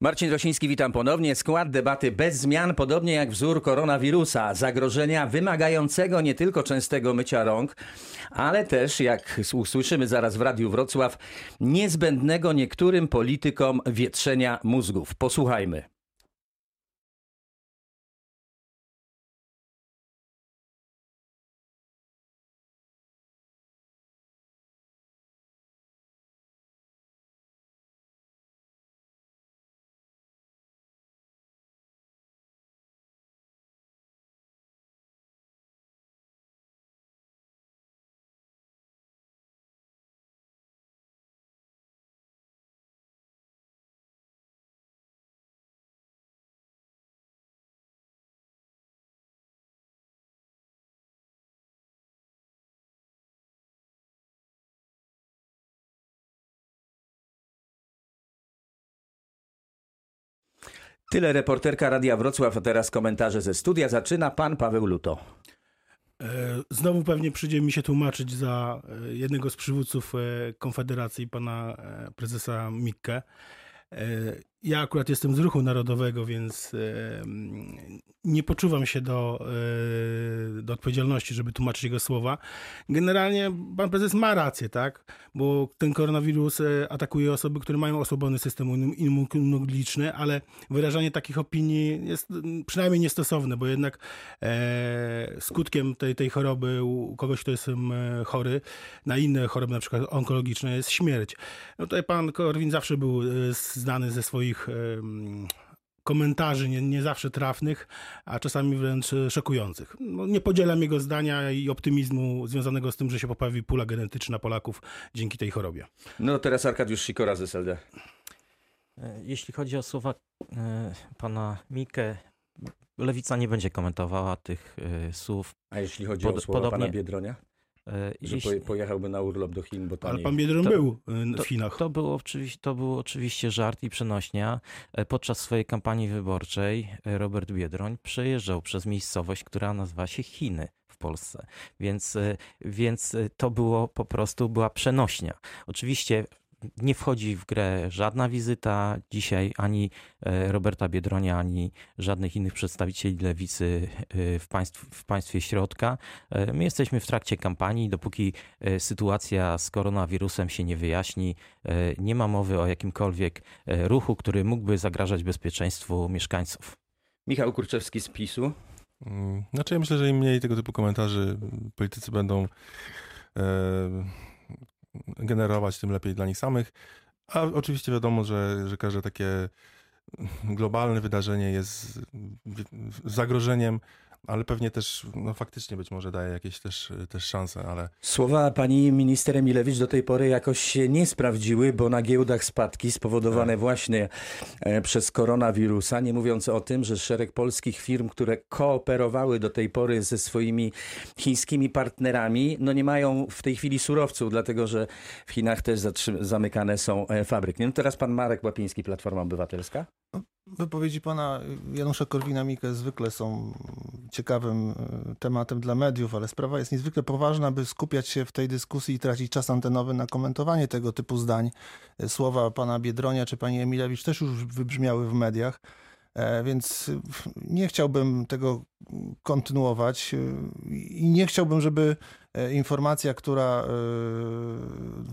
Marcin Rosiński, witam ponownie. Skład debaty bez zmian, podobnie jak wzór koronawirusa, zagrożenia wymagającego nie tylko częstego mycia rąk, ale też, jak usłyszymy zaraz w Radiu Wrocław, niezbędnego niektórym politykom wietrzenia mózgów. Posłuchajmy. Tyle reporterka Radia Wrocław, a teraz komentarze ze studia. Zaczyna pan Paweł Luto. E, znowu pewnie przyjdzie mi się tłumaczyć za e, jednego z przywódców e, Konfederacji, pana prezesa Mikke. Ja akurat jestem z ruchu narodowego, więc nie poczuwam się do, e, do odpowiedzialności, żeby tłumaczyć jego słowa. Generalnie pan prezes ma rację, tak? Bo ten koronawirus e, atakuje osoby, które mają osłabiony system immunologiczny, ale wyrażanie takich opinii jest przynajmniej niestosowne, bo jednak e, skutkiem tej, tej choroby u kogoś, kto jest chory na inne choroby, na przykład onkologiczne, jest śmierć. No tutaj pan Korwin zawsze był znany ze swoich swoich komentarzy nie, nie, zawsze trafnych, a czasami wręcz e, szokujących. No, nie podzielam jego zdania i optymizmu związanego z tym, że się poprawi pula genetyczna Polaków dzięki tej chorobie. No teraz Arkadiusz Sikora z SLD. E, jeśli chodzi o słowa e, pana Mikę, Lewica nie będzie komentowała tych słów. A jeśli chodzi Pod, o słowa podobnie, pana Biedronia? E, że jeśli... pojechałby na urlop do Chin, bo taniej. Ale pan Biedron to, był w Chinach. To, to, był oczywiście, to był oczywiście żart i przenośnia. E, podczas swojej kampanii wyborczej e, Robert Biedroń przejeżdżał przez miejscowość, która nazywa się Chiny w Polsce. Więc, więc to było po prostu, była przenośnia. Oczywiście nie wchodzi w grę żadna wizyta dzisiaj ani e, Roberta Biedronia, ani żadnych innych przedstawicieli lewicy e, w, państw, w państwie środka. E, my jesteśmy w trakcie kampanii. Dopóki sytuacja z koronawirusem się nie wyjaśni, nie ma mowy o jakimkolwiek ruchu, który mógłby zagrażać bezpieczeństwu mieszkańców. Michał Kurczewski z PiSu. Mm, znaczy ja myślę, że im mniej tego typu komentarzy politycy będą generować, tym lepiej dla nich samych. A oczywiście wiadomo, że, że każde takie globalne wydarzenie jest zagrożeniem ale pewnie też no, faktycznie być może daje jakieś też, też szanse, ale... Słowa pani minister Emilewicz do tej pory jakoś się nie sprawdziły, bo na giełdach spadki spowodowane tak. właśnie e, przez koronawirusa, nie mówiąc o tym, że szereg polskich firm, które kooperowały do tej pory ze swoimi chińskimi partnerami, no nie mają w tej chwili surowców, dlatego że w Chinach też zamykane są e, fabryki. No teraz pan Marek Łapiński, Platforma Obywatelska. No, wypowiedzi pana Janusza Korwina-Mikke zwykle są ciekawym e, tematem dla mediów, ale sprawa jest niezwykle poważna, by skupiać się w tej dyskusji i tracić czas antenowy na komentowanie tego typu zdań. E, słowa pana Biedronia czy pani Emilewicz też już wybrzmiały w mediach. E, więc nie chciałbym tego kontynuować i nie chciałbym, żeby informacja, która e,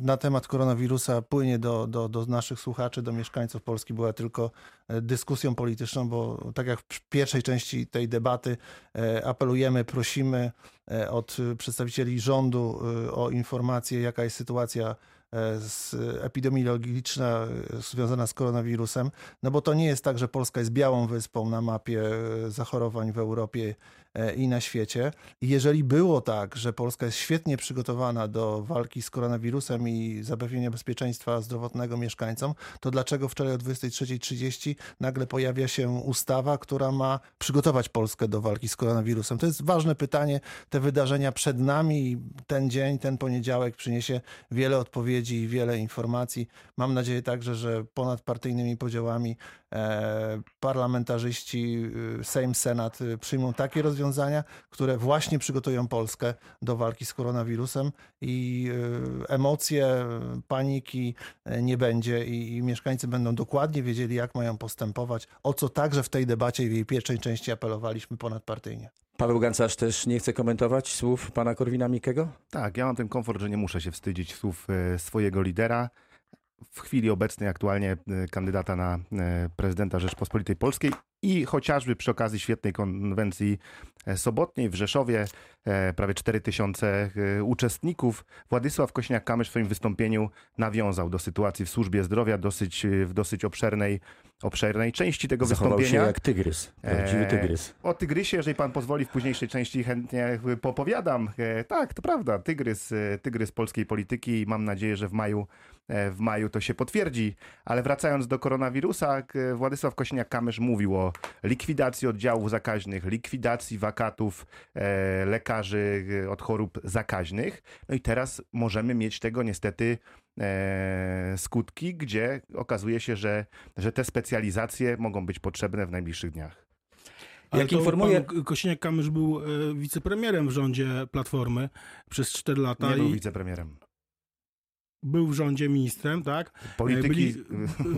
na temat koronawirusa płynie do, do, do naszych słuchaczy, do mieszkańców Polski, była tylko e, dyskusją polityczną, bo tak jak w pierwszej części tej debaty apelujemy, prosimy od przedstawicieli rządu o informację, jaka jest sytuacja epidemiologiczna związana z koronawirusem, no bo to nie jest tak, że Polska jest białą wyspą na mapie zachorowań w Europie E, i na świecie. I jeżeli było tak, że Polska jest świetnie przygotowana do walki z koronawirusem i zapewnienia bezpieczeństwa zdrowotnego mieszkańcom, to dlaczego wczoraj o 23.30 nagle pojawia się ustawa, która ma przygotować Polskę do walki z koronawirusem? To jest ważne pytanie. Te wydarzenia przed nami ten dzień, ten poniedziałek przyniesie wiele odpowiedzi i wiele informacji. Mam nadzieję także, że ponad partyjnymi podziałami e, parlamentarzyści, y, Sejm, Senat y, przyjmą takie rozwiązania, które właśnie przygotują Polskę do walki z koronawirusem i y, emocje, paniki nie będzie i, i mieszkańcy będą dokładnie wiedzieli, jak mają postępować, o co także w tej debacie i w jej pierwszej części apelowaliśmy ponadpartyjnie. Paweł Gancarz też nie chce komentować słów pana Korwina-Mikkego? Tak, ja mam ten komfort, że nie muszę się wstydzić słów e, swojego lidera. W chwili obecnej aktualnie e, kandydata na e, prezydenta Rzeczpospolitej Polskiej i chociażby przy okazji świetnej konwencji e, sobotniej w Rzeszowie, e, prawie 4 tysiące e, uczestników, Władysław Kośniak-Kamysz w swoim wystąpieniu nawiązał do sytuacji w służbie zdrowia dosyć, w dosyć obszernej, obszernej części tego Zachował się wystąpienia. jak tygrys, prawdziwy tygrys. O tygrysie, jeżeli pan pozwoli, w późniejszej części chętnie popowiadam. E, Tak, to prawda, tygrys, tygrys polskiej polityki i mam nadzieję, że w maju, w maju to się potwierdzi. Ale wracając do koronawirusa, Władysław Kosiniak-Kamysz mówił o likwidacji oddziałów zakaźnych, likwidacji wakatów e, lekarzy e, od chorób zakaźnych. No i teraz możemy mieć tego niestety e, skutki, gdzie okazuje się, że, że te specjalizacje mogą być potrzebne w najbliższych dniach. Ale Jak to informuje- pan Kosiniak-Kamysz był e, wicepremierem w rządzie Platformy przez 4 lata Nie był i wicepremierem. Był w rządzie ministrem, tak? Polityki Byli,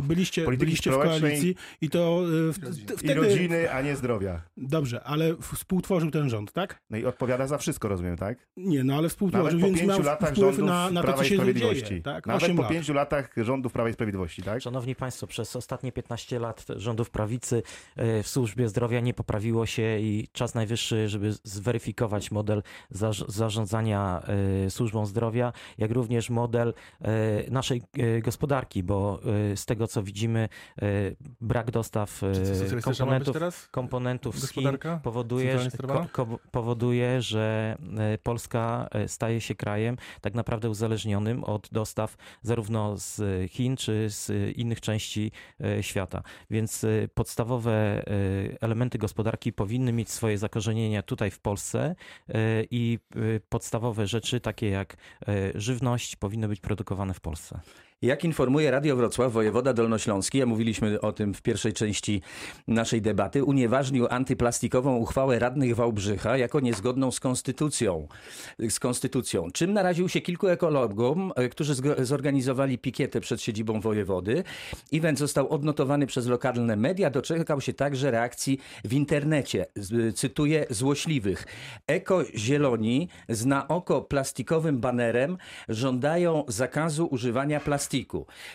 byliście polityki byliście w koalicji i to e, w, t- i wtedy... rodziny, a nie zdrowia. Dobrze, ale współtworzył ten rząd, tak? No i odpowiada za wszystko, rozumiem, tak? Nie, no ale Nawet współtworzył, po więc pięciu miał latach wpływ rządów na, na to, Prawa co i się Sprawiedliwości. dzieje, tak? Nawet 8 po lat. pięciu latach rządów Prawa i Sprawiedliwości, tak? Szanowni Państwo, przez ostatnie 15 lat rządów prawicy e, w służbie zdrowia nie poprawiło się i czas najwyższy, żeby zweryfikować model zarz- zarządzania e, służbą zdrowia, jak również model naszej e, gospodarki, bo e, z tego co widzimy, e, brak dostaw e, komponentów, komponentów z Chin powoduje, że, powoduje, że e, Polska e, staje się krajem tak naprawdę uzależnionym od dostaw zarówno z Chin czy z e, innych części e, świata. Więc e, podstawowe e, elementy gospodarki powinny mieć swoje zakorzenienia tutaj w Polsce e, i e, podstawowe rzeczy, takie jak e, żywność, powinny być produkowane w Polsce. Jak informuje Radio Wrocław, wojewoda dolnośląski, a mówiliśmy o tym w pierwszej części naszej debaty, unieważnił antyplastikową uchwałę radnych Wałbrzycha jako niezgodną z konstytucją. Z konstytucją. Czym naraził się kilku ekologom, e, którzy zorganizowali pikietę przed siedzibą wojewody. Event został odnotowany przez lokalne media, doczekał się także reakcji w internecie. Cytuję złośliwych. Eko-zieloni z na oko plastikowym banerem żądają zakazu używania plastiku.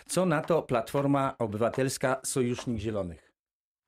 Co na to Platforma Obywatelska Sojusznik Zielonych?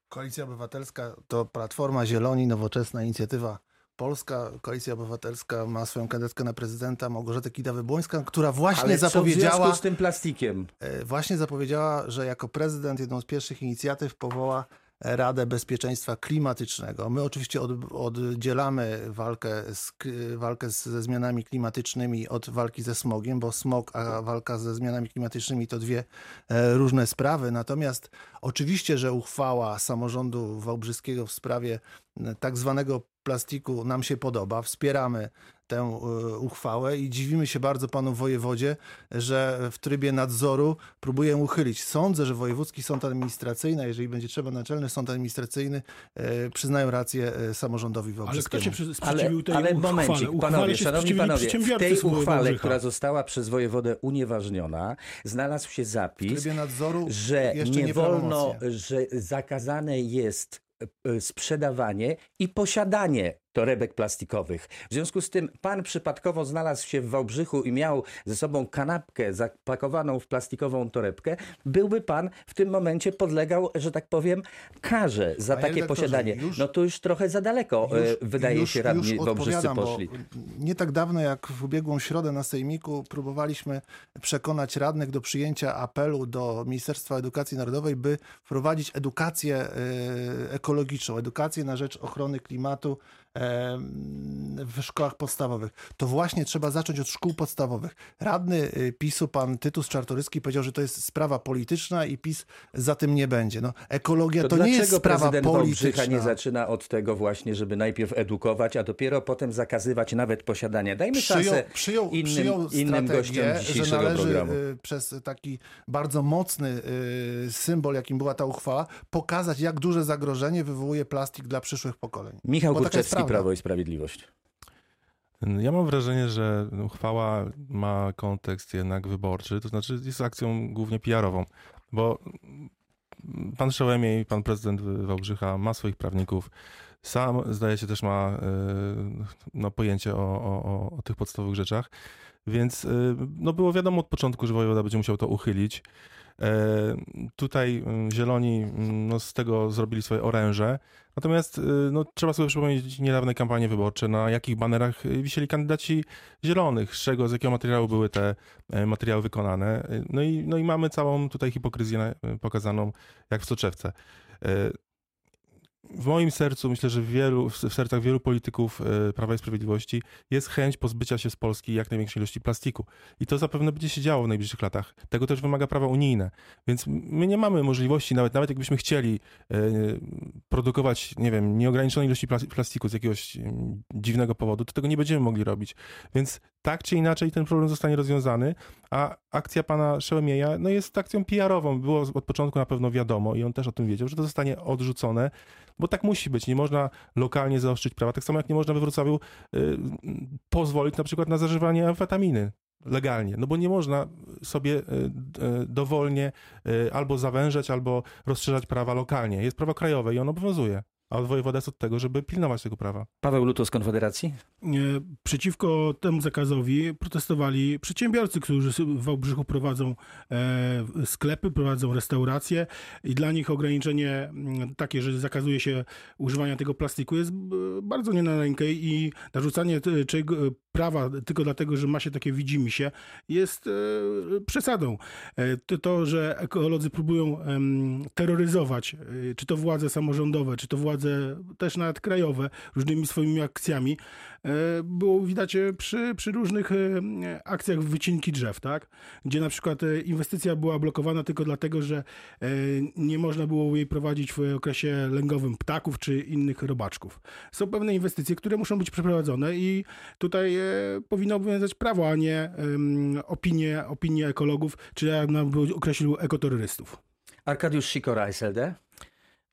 Koalicja Obywatelska to Platforma Zieloni, nowoczesna inicjatywa polska. Koalicja Obywatelska ma swoją kandydatkę na prezydenta Małgorzatę Kidawy-Błońską, która właśnie Ale zapowiedziała, z tym plastikiem? e, właśnie zapowiedziała, że jako prezydent jedną z pierwszych inicjatyw powoła Radę Bezpieczeństwa Klimatycznego. My oczywiście od, oddzielamy walkę, z, walkę ze zmianami klimatycznymi od walki ze smogiem, bo smog a walka ze zmianami klimatycznymi to dwie e, różne sprawy. Natomiast oczywiście, że uchwała samorządu wałbrzyskiego w sprawie e, tak zwanego plastiku nam się podoba. Wspieramy tę e, uchwałę i dziwimy się bardzo panu wojewodzie, że w trybie nadzoru próbuje uchylić. Sądzę, że Wojewódzki Sąd Administracyjny, a jeżeli będzie trzeba Naczelny Sąd Administracyjny, e, przyznają rację samorządowi Ale kto wałbrzyskiemu. się Ale, sprzeciwił tej ale uchwale? momencik, Uchwale panowie, szanowni panowie, w tej uchwale, która została przez wojewodę unieważniona, znalazł się W zapis, trybie nadzoru że jeszcze nie wolno, że zakazane jest e, sprzedawanie i posiadanie torebek plastikowych. W związku z tym pan przypadkowo znalazł się w Wałbrzychu i miał ze sobą kanapkę zapakowaną w plastikową torebkę, byłby pan w tym momencie podlegał, że tak powiem, karze za Panie takie posiadanie. już- no to już trochę za daleko, e, Już- wydaje już- się, radni wałbrzyscy poszli. Nie tak dawno, jak w ubiegłą środę na Sejmiku, próbowaliśmy przekonać radnych do przyjęcia apelu do Ministerstwa Edukacji Narodowej, by wprowadzić edukację e, ekologiczną, edukację na rzecz ochrony klimatu w szkołach podstawowych. To właśnie trzeba zacząć od szkół podstawowych. Radny y, PiSu, pan Tytus Czartoryski powiedział, że to jest sprawa polityczna i PiS za tym nie będzie. No, ekologia to, to nie jest sprawa polityczna. Nie zaczyna od tego właśnie, żeby najpierw edukować, a dopiero potem zakazywać nawet posiadania. Dajmy przyjął, szansę przyjął, innym, przyjął innym gościom strategię, że dzisiejszego należy programu. y, przez taki bardzo mocny y, symbol, jakim była ta uchwała, pokazać, jak duże zagrożenie wywołuje plastik dla przyszłych pokoleń. Michał Bo prawda. Prawo i Sprawiedliwość. Ja mam wrażenie, że uchwała ma kontekst jednak wyborczy, to znaczy jest akcją głównie PR-ową, bo pan Szełemiej, pan prezydent Wałbrzycha ma swoich prawników, sam zdaje się też ma e, no, pojęcie o, o, o- o tych podstawowych rzeczach, więc e, no, było wiadomo od początku, że wojewoda będzie musiał to uchylić. E, Tutaj mm, zieloni mm, no, z tego zrobili swoje oręże. Natomiast y, no, trzeba sobie przypomnieć niedawne kampanie wyborcze, na jakich banerach y, wisieli kandydaci zielonych, z czego, z jakiego materiału były te e, materiały wykonane. Y, No i, no i mamy całą tutaj hipokryzję pokazaną jak w soczewce. W moim sercu, myślę, że w, wielu, w sercach wielu polityków e, Prawa i Sprawiedliwości jest chęć pozbycia się z Polski jak największej ilości plastiku. I to zapewne będzie się działo w najbliższych latach. Tego też wymaga prawo unijne. Więc my nie mamy możliwości, nawet, nawet jakbyśmy chcieli e, produkować, nie wiem, nieograniczonej ilości plas- plastiku z jakiegoś mm, dziwnego powodu, to tego nie będziemy mogli robić. Więc tak czy inaczej ten problem zostanie rozwiązany, a akcja pana Szełemieja no jest akcją PR-ową. Było od początku na pewno wiadomo i on też o tym wiedział, że to zostanie odrzucone, bo tak musi być. Nie można lokalnie zaostrzyć prawa. Tak samo jak nie można we Wrocławiu y, pozwolić na przykład na zażywanie amfetaminy legalnie, no bo nie można sobie y, y, dowolnie y, albo zawężać, albo rozszerzać prawa lokalnie. Jest prawo krajowe i ono obowiązuje. A wojewoda jest od tego, żeby pilnować tego prawa. Paweł Luto z Konfederacji? E, Przeciwko temu zakazowi protestowali przedsiębiorcy, którzy w Wałbrzychu prowadzą e, sklepy, prowadzą restauracje i dla nich ograniczenie mm, takie, że zakazuje się używania tego plastiku jest b- bardzo nie na rękę i narzucanie czego, prawa tylko dlatego, że ma się takie widzimisię jest e, przesadą. E, To, że ekolodzy próbują terroryzować, e, czy to władze samorządowe, czy to władze też nawet krajowe, różnymi swoimi akcjami, było widać e, przy, przy różnych e, akcjach wycinki drzew, tak? Gdzie na przykład e, inwestycja była blokowana tylko dlatego, że e, nie można było jej prowadzić w okresie lęgowym ptaków czy innych robaczków. Są pewne inwestycje, które muszą być przeprowadzone i tutaj e, powinno obowiązywać prawo, a nie opinie, opinie ekologów, czy jak nam by określił ekoterrorystów. Arkadiusz Sikora, SLD?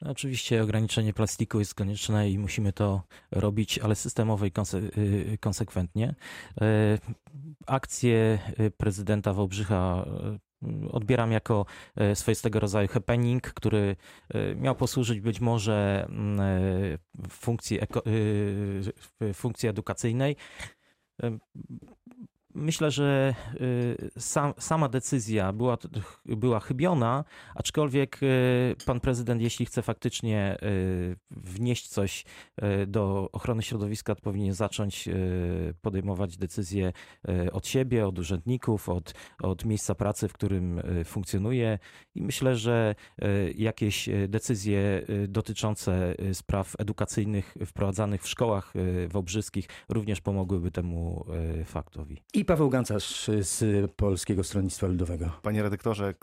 No, Oczywiście ograniczenie plastiku jest konieczne i musimy to robić, ale systemowo i konse- y, konsekwentnie. E, Akcję y, prezydenta Wałbrzycha y, odbieram jako e, swoistego rodzaju happening, który e, miał posłużyć być może mm, e, funkcji, funkcji edukacyjnej. Myślę, że y, sam, sama decyzja była, była chybiona, aczkolwiek y, pan prezydent, jeśli chce faktycznie y, wnieść coś do ochrony środowiska, to powinien zacząć podejmować decyzje od siebie, od urzędników, od, od miejsca pracy, w którym funkcjonuje. I myślę, że jakieś decyzje dotyczące spraw edukacyjnych wprowadzanych w szkołach wałbrzyskich również pomogłyby temu faktowi. I Paweł Gancarz z Polskiego Stronnictwa Ludowego. Panie redaktorze,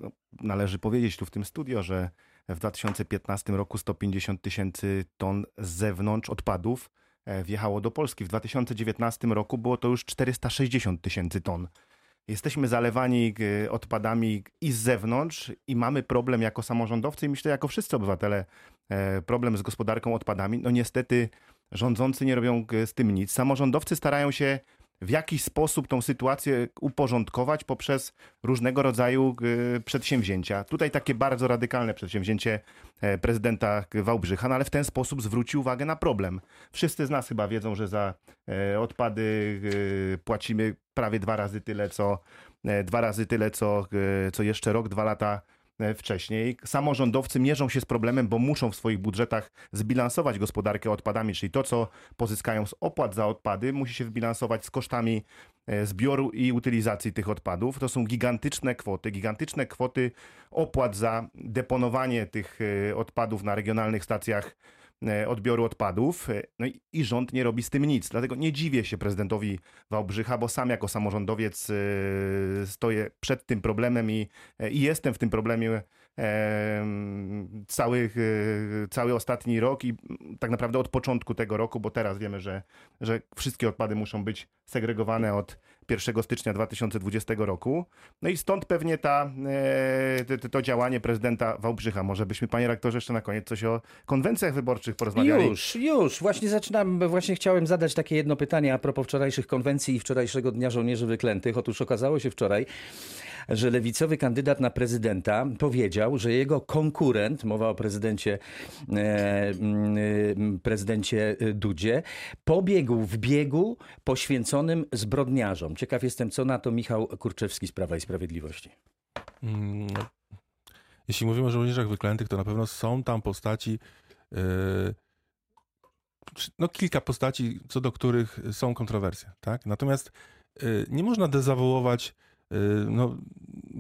należy powiedzieć tu w tym studio, że w 2015 roku 150 tysięcy ton z zewnątrz odpadów e, wjechało do Polski. W 2019 roku było to już 460 tysięcy ton. Jesteśmy zalewani e, odpadami i z zewnątrz i mamy problem jako samorządowcy i myślę jako wszyscy obywatele e, problem z gospodarką odpadami. No niestety rządzący nie robią z tym nic. Samorządowcy starają się w jakiś sposób tą sytuację uporządkować poprzez różnego rodzaju y, przedsięwzięcia. Tutaj takie bardzo radykalne przedsięwzięcie e, prezydenta Wałbrzycha, no ale w ten sposób zwróci uwagę na problem. Wszyscy z nas chyba wiedzą, że za e, odpady y, płacimy prawie dwa razy tyle, co e, dwa razy tyle, co, co jeszcze rok, dwa lata wcześniej. Samorządowcy mierzą się z problemem, bo muszą w swoich budżetach zbilansować gospodarkę odpadami, czyli to, co pozyskają z opłat za odpady, musi się zbilansować z kosztami e, zbioru i utylizacji tych odpadów. To są gigantyczne kwoty, gigantyczne kwoty opłat za deponowanie tych e, odpadów na regionalnych stacjach e, odbioru odpadów. E, No i, i rząd nie robi z tym nic. Dlatego nie dziwię się prezydentowi Wałbrzycha, bo sam jako samorządowiec e, stoję przed tym problemem i, e, i jestem w tym problemie e, cały, e, cały ostatni rok i tak naprawdę od początku tego roku, bo teraz wiemy, że, że wszystkie odpady muszą być segregowane od 1 stycznia 2020 roku. No i stąd pewnie ta, e, to, to działanie prezydenta Wałbrzycha. Może byśmy, panie rektorze, jeszcze na koniec coś o konwencjach wyborczych porozmawiali. Już, już. Właśnie zaczynam, właśnie chciałem zadać takie jedno pytanie a propos wczorajszych konwencji i wczorajszego Dnia Żołnierzy Wyklętych. Otóż okazało się wczoraj, że lewicowy kandydat na prezydenta powiedział, że jego konkurent, mowa o prezydencie, e, mm, prezydencie Dudzie, pobiegł w biegu poświęconym zbrodniarzom. Ciekaw jestem, co na to Michał Kurczewski z Prawa i Sprawiedliwości. Mm, Jeśli mówimy o żołnierzach wyklętych, to na pewno są tam postaci, no kilka postaci, co do których są kontrowersje, tak? Natomiast nie można dezawołować no,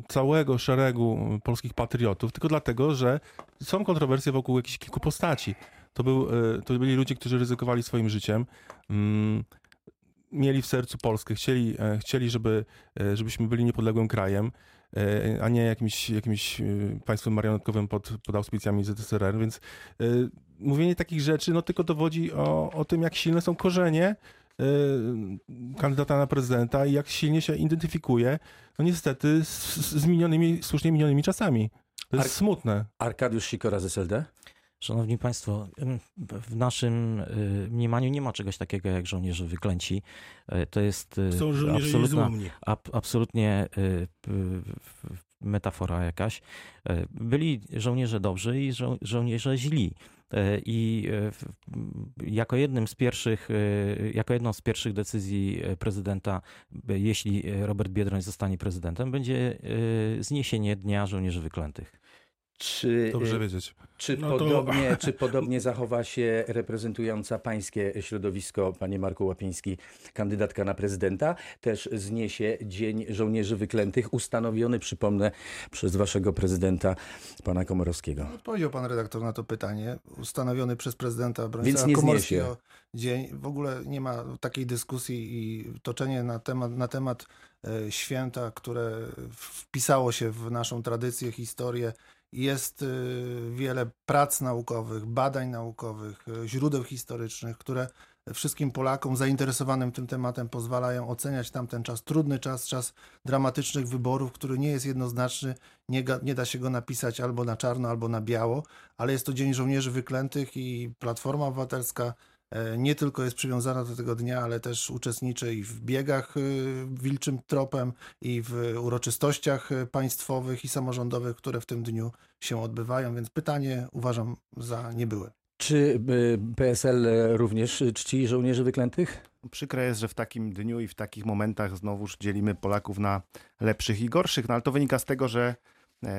całego szeregu polskich patriotów, tylko dlatego, że są kontrowersje wokół jakichś kilku postaci. To, był, yy, to byli ludzie, którzy ryzykowali swoim życiem. Mm, mieli w sercu Polskę, chcieli, e, chcieli żeby, e, żebyśmy byli niepodległym krajem, e, a nie jakimś, jakimś e, państwem marionetkowym pod, pod auspicjami ZSRR, więc mówienie takich rzeczy no tylko dowodzi o, o tym, jak silne są korzenie kandydata na prezydenta i jak silnie się identyfikuje, no niestety, z, z minionymi, słusznie minionymi czasami. To jest Ar- smutne. Arkadiusz Sikora z SLD? Szanowni Państwo, w naszym y, mniemaniu nie ma czegoś takiego jak żołnierze wyklęci. Y, To jest y, Są żołnierze absolutna, ab, absolutnie y, metafora jakaś. Y, Byli żołnierze dobrzy i żo żołnierze źli. Y, I m, jako jednym z pierwszych, y, jako jedną z pierwszych decyzji prezydenta, jeśli Robert Biedroń zostanie prezydentem, będzie zniesienie Dnia Żołnierzy Wyklętych. Czy, Dobrze wiedzieć. Czy, No to- podobnie, czy podobnie zachowa się reprezentująca pańskie środowisko, panie Marku Łapiński, kandydatka na prezydenta? Też zniesie Dzień Żołnierzy Wyklętych, ustanowiony, przypomnę, przez waszego prezydenta, pana Komorowskiego. Odpowiedział pan redaktor na to pytanie, ustanowiony przez prezydenta Więc nie Komorskiego dzień. W ogóle nie ma takiej dyskusji i toczenie na temat, na temat e, święta, które wpisało się w naszą tradycję, historię. Jest e, wiele prac naukowych, badań naukowych, e, źródeł historycznych, które wszystkim Polakom zainteresowanym tym tematem pozwalają oceniać tamten czas, trudny czas, czas dramatycznych wyborów, który nie jest jednoznaczny, nie, ga, nie da się go napisać albo na czarno, albo na biało, ale jest to Dzień Żołnierzy Wyklętych i Platforma Obywatelska nie tylko jest przywiązana do tego dnia, ale też uczestniczy i w biegach e, wilczym tropem, i w uroczystościach e, państwowych i samorządowych, które w tym dniu się odbywają, więc pytanie uważam za niebyłe. Czy PSL również czci żołnierzy wyklętych? Przykre jest, że w takim dniu i w takich momentach znowuż dzielimy Polaków na lepszych i gorszych, no ale to wynika z tego, że, e,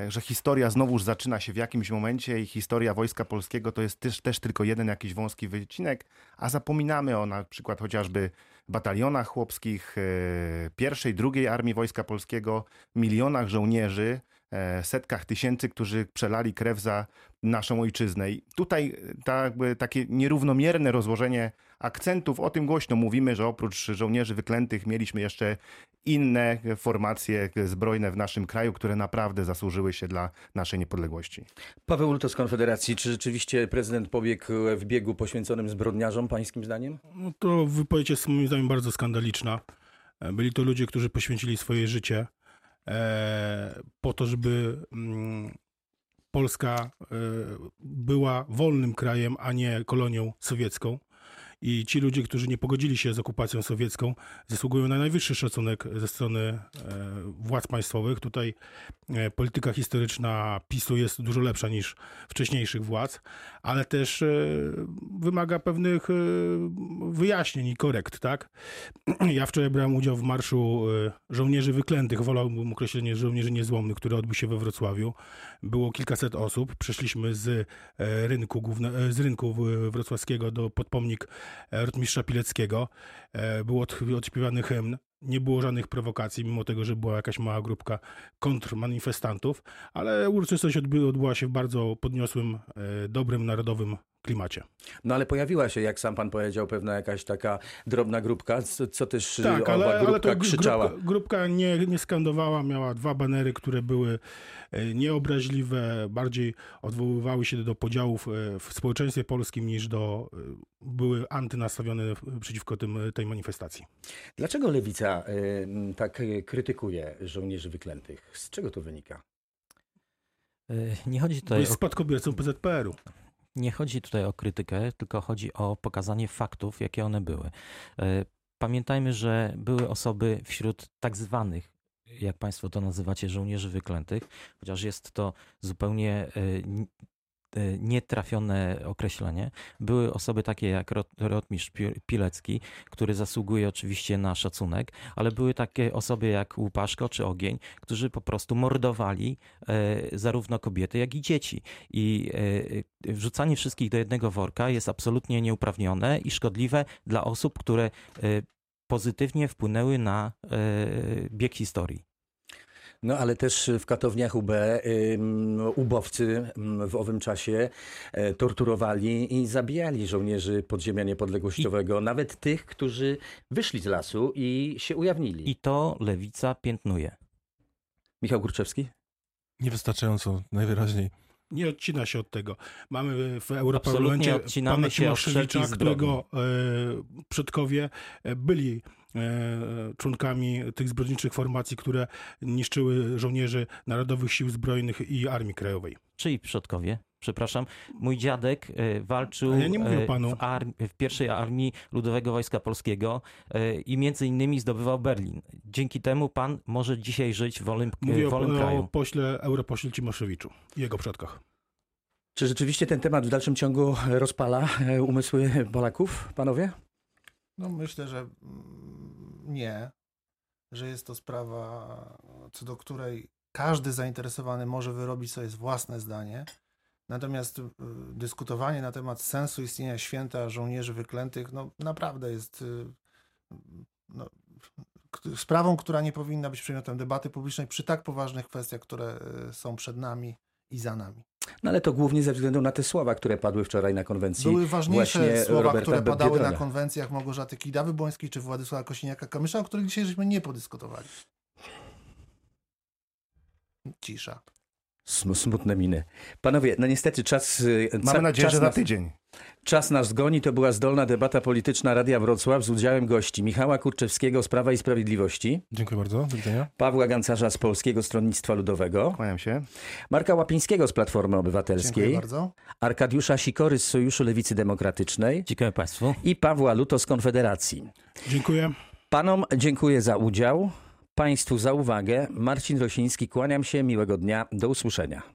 że historia znowuż zaczyna się w jakimś momencie i historia Wojska Polskiego to jest też, też tylko jeden jakiś wąski wycinek, a zapominamy o na przykład chociażby batalionach chłopskich, e, pierwszej, drugiej Armii Wojska Polskiego, milionach żołnierzy, e, setkach tysięcy, którzy przelali krew za naszą ojczyznę. I tutaj e, ta, takie nierównomierne rozłożenie akcentów, o tym głośno mówimy, że oprócz żołnierzy wyklętych mieliśmy jeszcze inne formacje zbrojne w naszym kraju, które naprawdę zasłużyły się dla naszej niepodległości. Paweł Luto z Konfederacji, czy rzeczywiście prezydent pobiegł w biegu poświęconym zbrodniarzom, pańskim zdaniem? No to wypowiedź jest moim zdaniem bardzo skandaliczna. E, Byli to ludzie, którzy poświęcili swoje życie e, po to, żeby mm, Polska e, była wolnym krajem, a nie kolonią sowiecką. I ci ludzie, którzy nie pogodzili się z okupacją sowiecką, zasługują na najwyższy szacunek ze strony e, władz państwowych. Tutaj e, polityka historyczna PiSu jest dużo lepsza niż wcześniejszych władz, ale też e, wymaga pewnych wyjaśnień i korekt, tak? Ja wczoraj brałem udział w marszu żołnierzy wyklętych, wolałbym określenie żołnierzy niezłomnych, który odbył się we Wrocławiu. Było kilkaset osób. Przeszliśmy z rynku, główne, z rynku wrocławskiego do podpomnik rotmistrza Pileckiego. E, Był od- odśpiewany hymn. Nie było żadnych prowokacji, mimo tego, że była jakaś mała grupka kontrmanifestantów, ale uroczystość odby- odbyła się w bardzo podniosłym, e, dobrym, narodowym klimacie. No ale pojawiła się, jak sam pan powiedział, pewna jakaś taka drobna grupka, co, co też Tak, owa ale, ale grupka to gru- krzyczała. grupka, grupka nie, nie skandowała, miała dwa banery, które były e, nieobraźliwe, bardziej odwoływały się do podziałów e, w społeczeństwie polskim niż do, były antynastawione przeciwko tym, tej manifestacji. Dlaczego lewica y, tak y, krytykuje żołnierzy wyklętych? Z czego to wynika? Nie chodzi Bo tutaj jest o spadkobiercą PZPR-u. Nie chodzi tutaj o krytykę, tylko chodzi o pokazanie faktów, jakie one były. E, Pamiętajmy, że były osoby wśród tak zwanych, jak Państwo to nazywacie, żołnierzy wyklętych, chociaż jest to zupełnie e, nietrafione określenie. Były osoby takie jak rot, rotmistrz Pi- Pilecki, który zasługuje oczywiście na szacunek, ale były takie osoby jak Łupaszko czy Ogień, którzy po prostu mordowali e, zarówno kobiety, jak i dzieci. I e, wrzucanie wszystkich do jednego worka jest absolutnie nieuprawnione i szkodliwe dla osób, które e, pozytywnie wpłynęły na bieg historii. No ale też w katowniach UB ubowcy w owym czasie e, torturowali i zabijali żołnierzy podziemia niepodległościowego, nawet tych, którzy wyszli z lasu i się ujawnili. I to lewica piętnuje. Michał Górczewski? Niewystarczająco, najwyraźniej. Nie odcina się od tego. Mamy w Europarlamencie pana się od Cimoszewicza, którego e, przodkowie byli członkami tych zbrodniczych formacji, które niszczyły żołnierzy Narodowych Sił Zbrojnych i Armii Krajowej. Czyli przodkowie, przepraszam, mój dziadek e, walczył ja nie mówię e, panu. w, w pierwszej armii Ludowego Wojska Polskiego e, i między innymi zdobywał Berlin. Dzięki temu pan może dzisiaj żyć w wolnym, Mówię w o, wolnym o kraju. pośle, europośle Cimoszewiczu i jego przodkach. Czy rzeczywiście ten temat w dalszym ciągu rozpala e, umysły Polaków, panowie? No myślę, że mm, nie, że jest to sprawa, co do której każdy zainteresowany może wyrobić sobie własne zdanie. Natomiast y, dyskutowanie na temat sensu istnienia święta żołnierzy wyklętych, no naprawdę jest y, no, sprawą, która nie powinna być przedmiotem debaty publicznej przy tak poważnych kwestiach, które y, są przed nami i za nami. No ale to głównie ze względu na te słowa, które padły wczoraj na konwencji. Były ważniejsze słowa, Roberta które padały na konwencjach Małgorzaty Kidawy-Błońskiej czy Władysława Kosiniaka-Kamysza, o których dzisiaj żeśmy nie podyskutowali. Cisza. Sm- Smutne miny. Panowie, no niestety czas... y, Mamy ca- nadzieję, czas że za nas- tydzień. Czas nas goni, to była zdolna debata polityczna Radia Wrocław z udziałem gości Michała Kurczewskiego z Prawa i Sprawiedliwości, Dziękuję bardzo, do widzenia. Pawła Gancarza z Polskiego Stronnictwa Ludowego, Kłaniam się. Marka Łapińskiego z Platformy Dziękuję Obywatelskiej, bardzo. Arkadiusza Sikory z Sojuszu Lewicy Demokratycznej Dziękuję Państwu. i Pawła Luto z Konfederacji. Dziękuję. Panom dziękuję za udział, Państwu za uwagę. Marcin Rosiński, kłaniam się, miłego dnia, do usłyszenia.